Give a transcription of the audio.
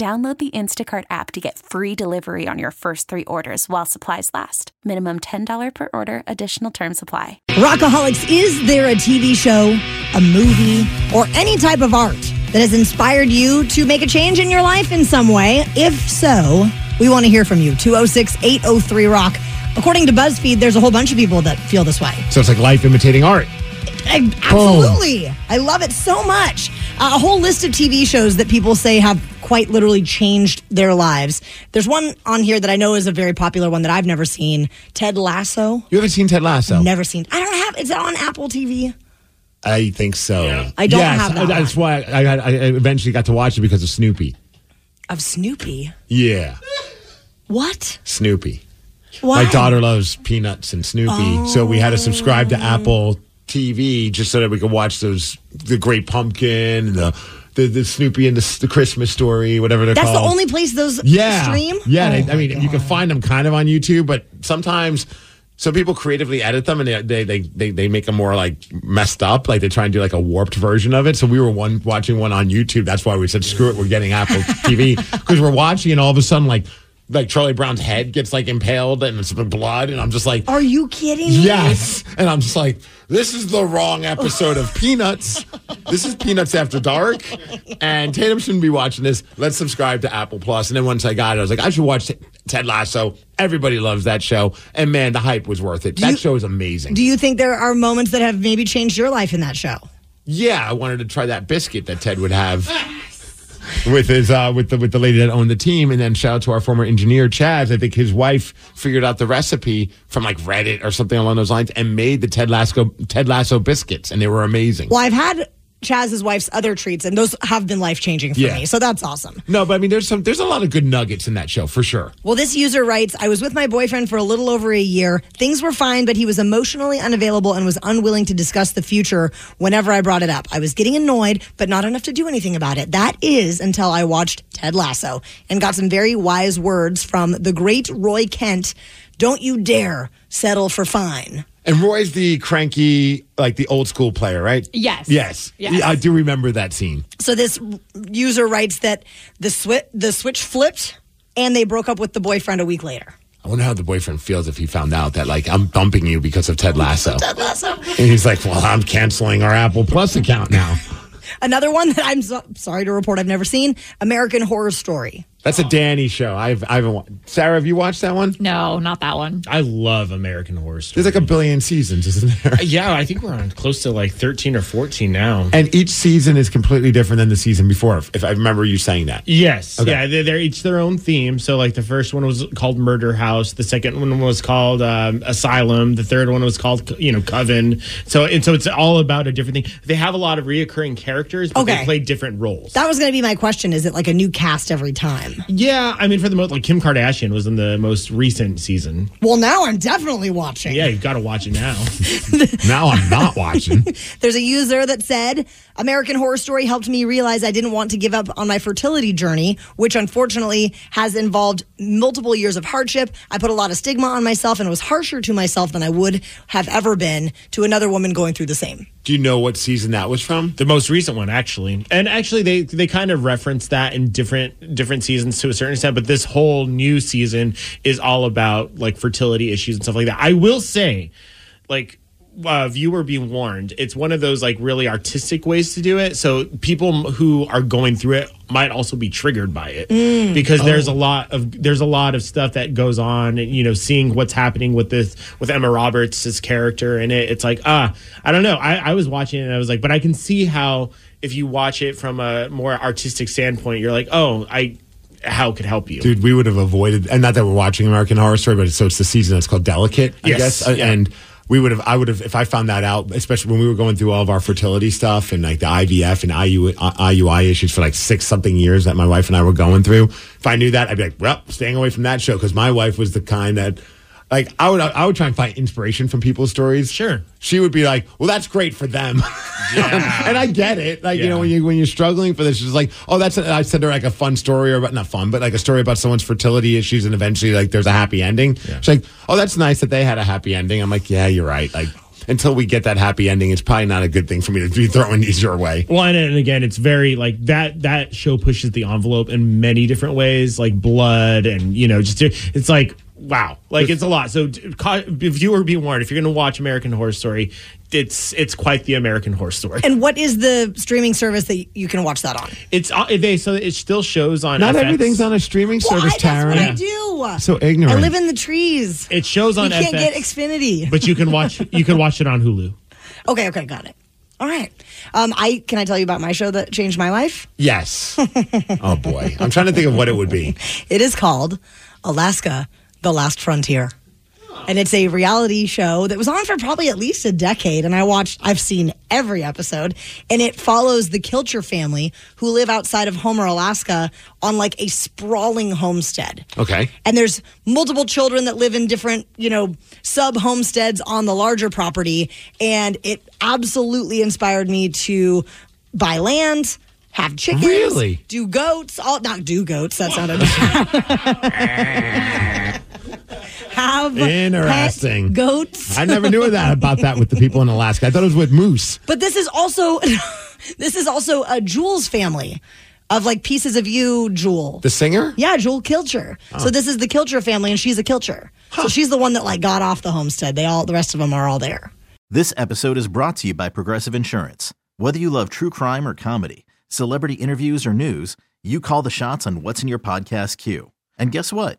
Download the Instacart app to get free delivery on your first three orders while supplies last. Minimum $10 per order, additional term supply. Rockaholics, is there a TV show, a movie, or any type of art that has inspired you to make a change in your life in some way? If so, we want to hear from you. 206 803 Rock. According to BuzzFeed, there's a whole bunch of people that feel this way. So it's like life imitating art. I, absolutely. I love it so much. Uh, a whole list of TV shows that people say have quite literally changed their lives. There's one on here that I know is a very popular one that I've never seen Ted Lasso. You haven't seen Ted Lasso? Never seen. I don't have. Is it on Apple TV? I think so. I don't yes, have that That's why I, I, I eventually got to watch it because of Snoopy. Of Snoopy. Yeah, What? Snoopy. Why? My daughter loves Peanuts and Snoopy, so we had to subscribe to Apple TV just so that we could watch those the Great Pumpkin and the the, the Snoopy and the, the Christmas Story, whatever they're That's called. the only place those yeah. stream. Yeah, Oh they- I mean, you can find them kind of on YouTube, but sometimes some people creatively edit them and they, they they they they make them more like messed up. Like they try and do like a warped version of it. So we were one watching one on YouTube. That's why we said screw it, we're getting Apple TV because we're watching and all of a sudden like like Charlie Brown's head gets like impaled and it's blood and I'm just like. Are you kidding me? Yes. And I'm just like, this is the wrong episode of Peanuts. This is Peanuts After Dark. And Tatum shouldn't be watching this. Let's subscribe to Apple Plus. And then once I got it, I was like, I should watch Ted Lasso. Everybody loves that show. And man, the hype was worth it. that you- show is amazing. Do you think there are moments that have maybe changed your life in that show? yeah, I wanted to try that biscuit that Ted would have. With his uh, with the with the lady that owned the team, and then shout out to our former engineer Chaz. I think his wife figured out the recipe from like Reddit or something along those lines, and made the Ted Lasso Ted Lasso biscuits, and they were amazing. Well, I've had Chaz's wife's other treats, and those have been life changing for Yeah. me. So that's awesome. No, but I mean, there's some there's a lot of good nuggets in that show for sure. Well, this user writes I was with my boyfriend for a little over a year. Things were fine, but he was emotionally unavailable and was unwilling to discuss the future whenever I brought it up. I was getting annoyed, but not enough to do anything about it. That is until I watched Ted Lasso and got some very wise words from the great Roy Kent. Don't you dare settle for fine. And Roy's the cranky, like the old school player, right? Yes. Yes. Yes. I do remember that scene. So this user writes that the swi- the switch flipped and they broke up with the boyfriend a week later. I wonder how the boyfriend feels if he found out that like I'm bumping you because of Ted Lasso. Ted Lasso. And he's like, "Well, I'm canceling our Apple Plus account now." Another one that I'm so, sorry to report I've never seen, American Horror Story. That's a Danny show. I've I haven't. wa- Sarah, have you watched that one? No, not that one. I love American Horror Story. There's like a billion seasons, isn't there? yeah, I think we're on close to like 13 or 14 now. And each season is completely different than the season before. If, if I remember you saying that. Yes. Okay. Yeah, they're, they're each their own theme. So, like, the first one was called Murder House. The second one was called um, Asylum. The third one was called, you know, Coven. So, and so it's all about a different thing. They have a lot of reoccurring characters, but Okay. they play different roles. That was going to be my question. Is it like a new cast every time? Yeah, I mean, for the most, like, Kim Kardashian was in the most recent season. Well, now I'm definitely watching. Yeah, you've got to watch it now. Now I'm not watching. There's a user that said, American Horror Story helped me realize I didn't want to give up on my fertility journey, which unfortunately has involved multiple years of hardship. I put a lot of stigma on myself and was harsher to myself than I would have ever been to another woman going through the same. Do you know what season that was from? The most recent one, actually, and actually, they they kind of reference that in different different seasons to a certain extent. But this whole new season is all about like fertility issues and stuff like that. I will say, like uh, viewer be warned. It's one of those like really artistic ways to do it. So people who are going through it might also be triggered by it because there's a lot of there's a lot of stuff that goes on. And, you know, seeing what's happening with this with Emma Roberts' character in it. It's like ah, I don't know. I, I was watching it and I was like, but I can see how if you watch it from a more artistic standpoint, you're like, oh, I how it could help you. Dude, we would have avoided, and not that we're watching American Horror Story, but it's, so it's the season that's called Delicate, I Yes, guess. Uh, yeah. And we would have, I would have, if I found that out, especially when we were going through all of our fertility stuff and like the IVF and IU, IUI issues for like six something years that my wife and I were going through. If I knew that, I'd be like, well, staying away from that show because my wife was the kind that. Like I would, I would try and find inspiration from people's stories. Sure. she would be like, "Well, that's great for them," and I get it. Like you know, when you when you're struggling for this, she's like, "Oh, that's." A, I said her like a fun story, or about not fun, but like a story about someone's fertility issues, and eventually like there's a happy ending. She's like, "Oh, that's nice that they had a happy ending." I'm like, "Yeah, you're right." Like until we get that happy ending, it's probably not a good thing for me to be throwing these your way. Well, and, and again, it's very like that. That show pushes the envelope in many different ways, like blood, and you know, just it's like wow, like it's a lot. So, d- ca- viewer, be warned: if you're going to watch American Horror Story, it's it's quite the American Horror Story. And what is the streaming service that you can watch that on? It's uh, they so it still shows on. Not FX. everything's on a streaming service, Why? That's Taryn. what I do. So ignorant. I live in the trees. It shows on You can't FX, get Xfinity. but you can watch. You can watch it on Hulu. Okay, okay, got it. All right. Um, I can I tell you about my show that changed my life? Yes. oh boy, I'm trying to think of what it would be. It is called Alaska: The Last Frontier. And it's a reality show that was on for probably at least a decade. And I watched, I've seen every episode. And it follows the Kilcher family who live outside of Homer, Alaska on like a sprawling homestead. Okay. And there's multiple children that live in different, you know, sub homesteads on the larger property. And it absolutely inspired me to buy land, have chickens, Really? do goats, all not do goats, that sounded have Interesting. pet goats. I never knew that about that with the people in Alaska. I thought it was with moose. But this is also this is also a Jewel's family of like pieces of you, Jewel. The singer? Yeah, Jewel Kilcher. So oh. this is the Kilcher family, and she's a Kilcher. So she's the one that like got off the homestead. They all, the rest of them are all there. This episode is brought to you by Progressive Insurance. Whether you love true crime or comedy, celebrity interviews or news, you call the shots on what's in your podcast queue. And guess what?